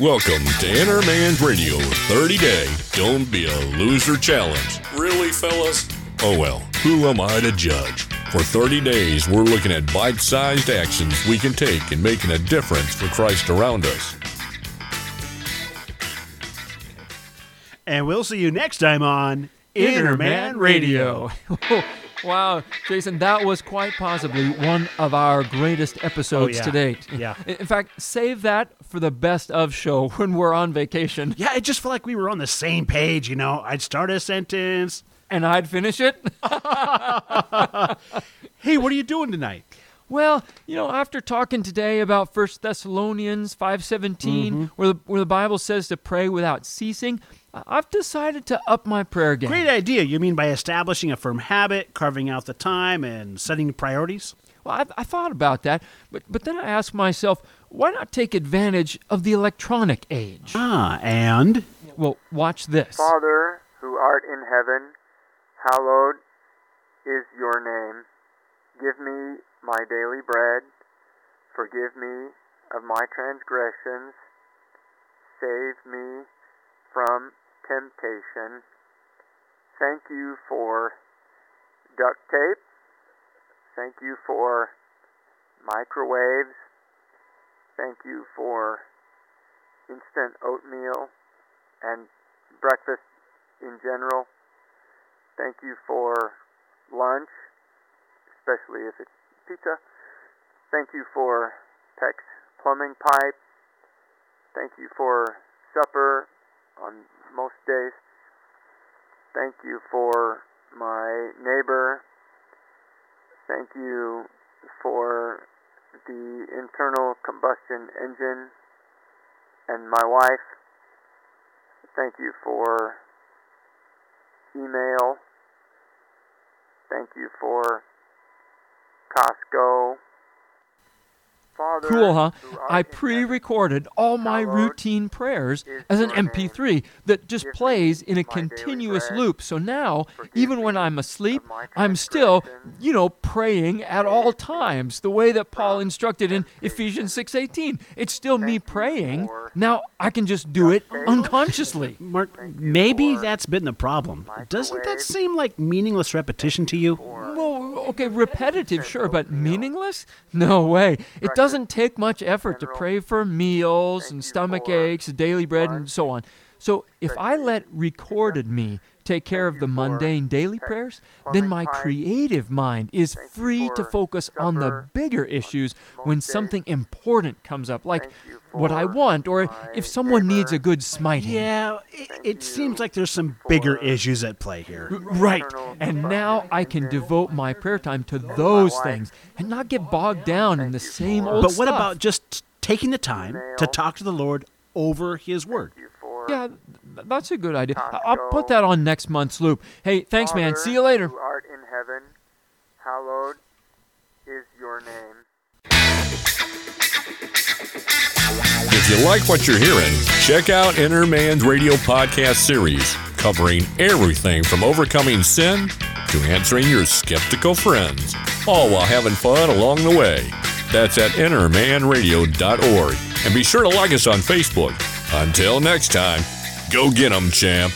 Welcome to Inner Man's Radio 30 Day Don't Be a Loser Challenge. Really, fellas? Oh well, who am I to judge? For 30 days, we're looking at bite sized actions we can take in making a difference for Christ around us. And we'll see you next time on Inner Man Radio. wow, Jason, that was quite possibly one of our greatest episodes Oh, yeah. to date. Yeah. In in fact, save that for the best of show when we're on vacation Yeah, it just felt like we were on the same page, you know. I'd start a sentence. and I'd finish it. Hey, what are you doing tonight? Well, you know, after talking today about 1 Thessalonians 5:17, Mm-hmm. where the where the Bible says to pray without ceasing, I- I've decided to up my prayer game. Great idea. You mean by establishing a firm habit, carving out the time, and setting priorities? Well, I, I thought about that, but but then I asked myself, why not take advantage of the electronic age? Ah, and Well, watch this. Father, who art in heaven, hallowed is your name. Give me my daily bread. Forgive me of my transgressions. Save me from temptation. Thank you for duct tape. Thank you for microwaves. Thank you for instant oatmeal and breakfast in general. Thank you for lunch, especially if it's pizza. Thank you for PEX plumbing pipe. Thank you for supper on most days. Thank you for my neighbor. Thank you for the internal combustion engine and my wife. Thank you for email. Thank you for Costco. Father, Cool, huh? I pre recorded all my routine prayers as an. MP3 that just plays in a continuous bread. loop. So now, even when I'm asleep, I'm still, you know, praying at all times, the way that Paul instructed in. Ephesians 6:18. It's still me praying. Now I can just do it unconsciously. Mark, maybe that's been the problem. Doesn't that seem like meaningless repetition to you? Okay, repetitive, sure, but meaningless? No way. It doesn't take much effort to pray for meals and stomach aches, daily bread, and so on. So if I let recorded me take care of the mundane daily prayers, then my creative mind is free to focus on the bigger issues when something important comes up, like what I want, or if someone needs a good smiting. Yeah, it, it seems like there's some bigger issues at play here. Right. And now I can devote my prayer time to those things and not get bogged down in the same for- old But what stuff. about just taking the time to talk to the Lord over His Word? Thank Yeah, that's a good idea. I- I'll put that on next month's loop. Hey, thanks, man. See you later. Who art in heaven, hallowed is your name. If you like what you're hearing, check out Inner Man's Radio podcast series, covering everything from overcoming sin to answering your skeptical friends, all while having fun along the way. That's at innermanradio.org. And be sure to like us on Facebook. Until next time, go get 'em, champ.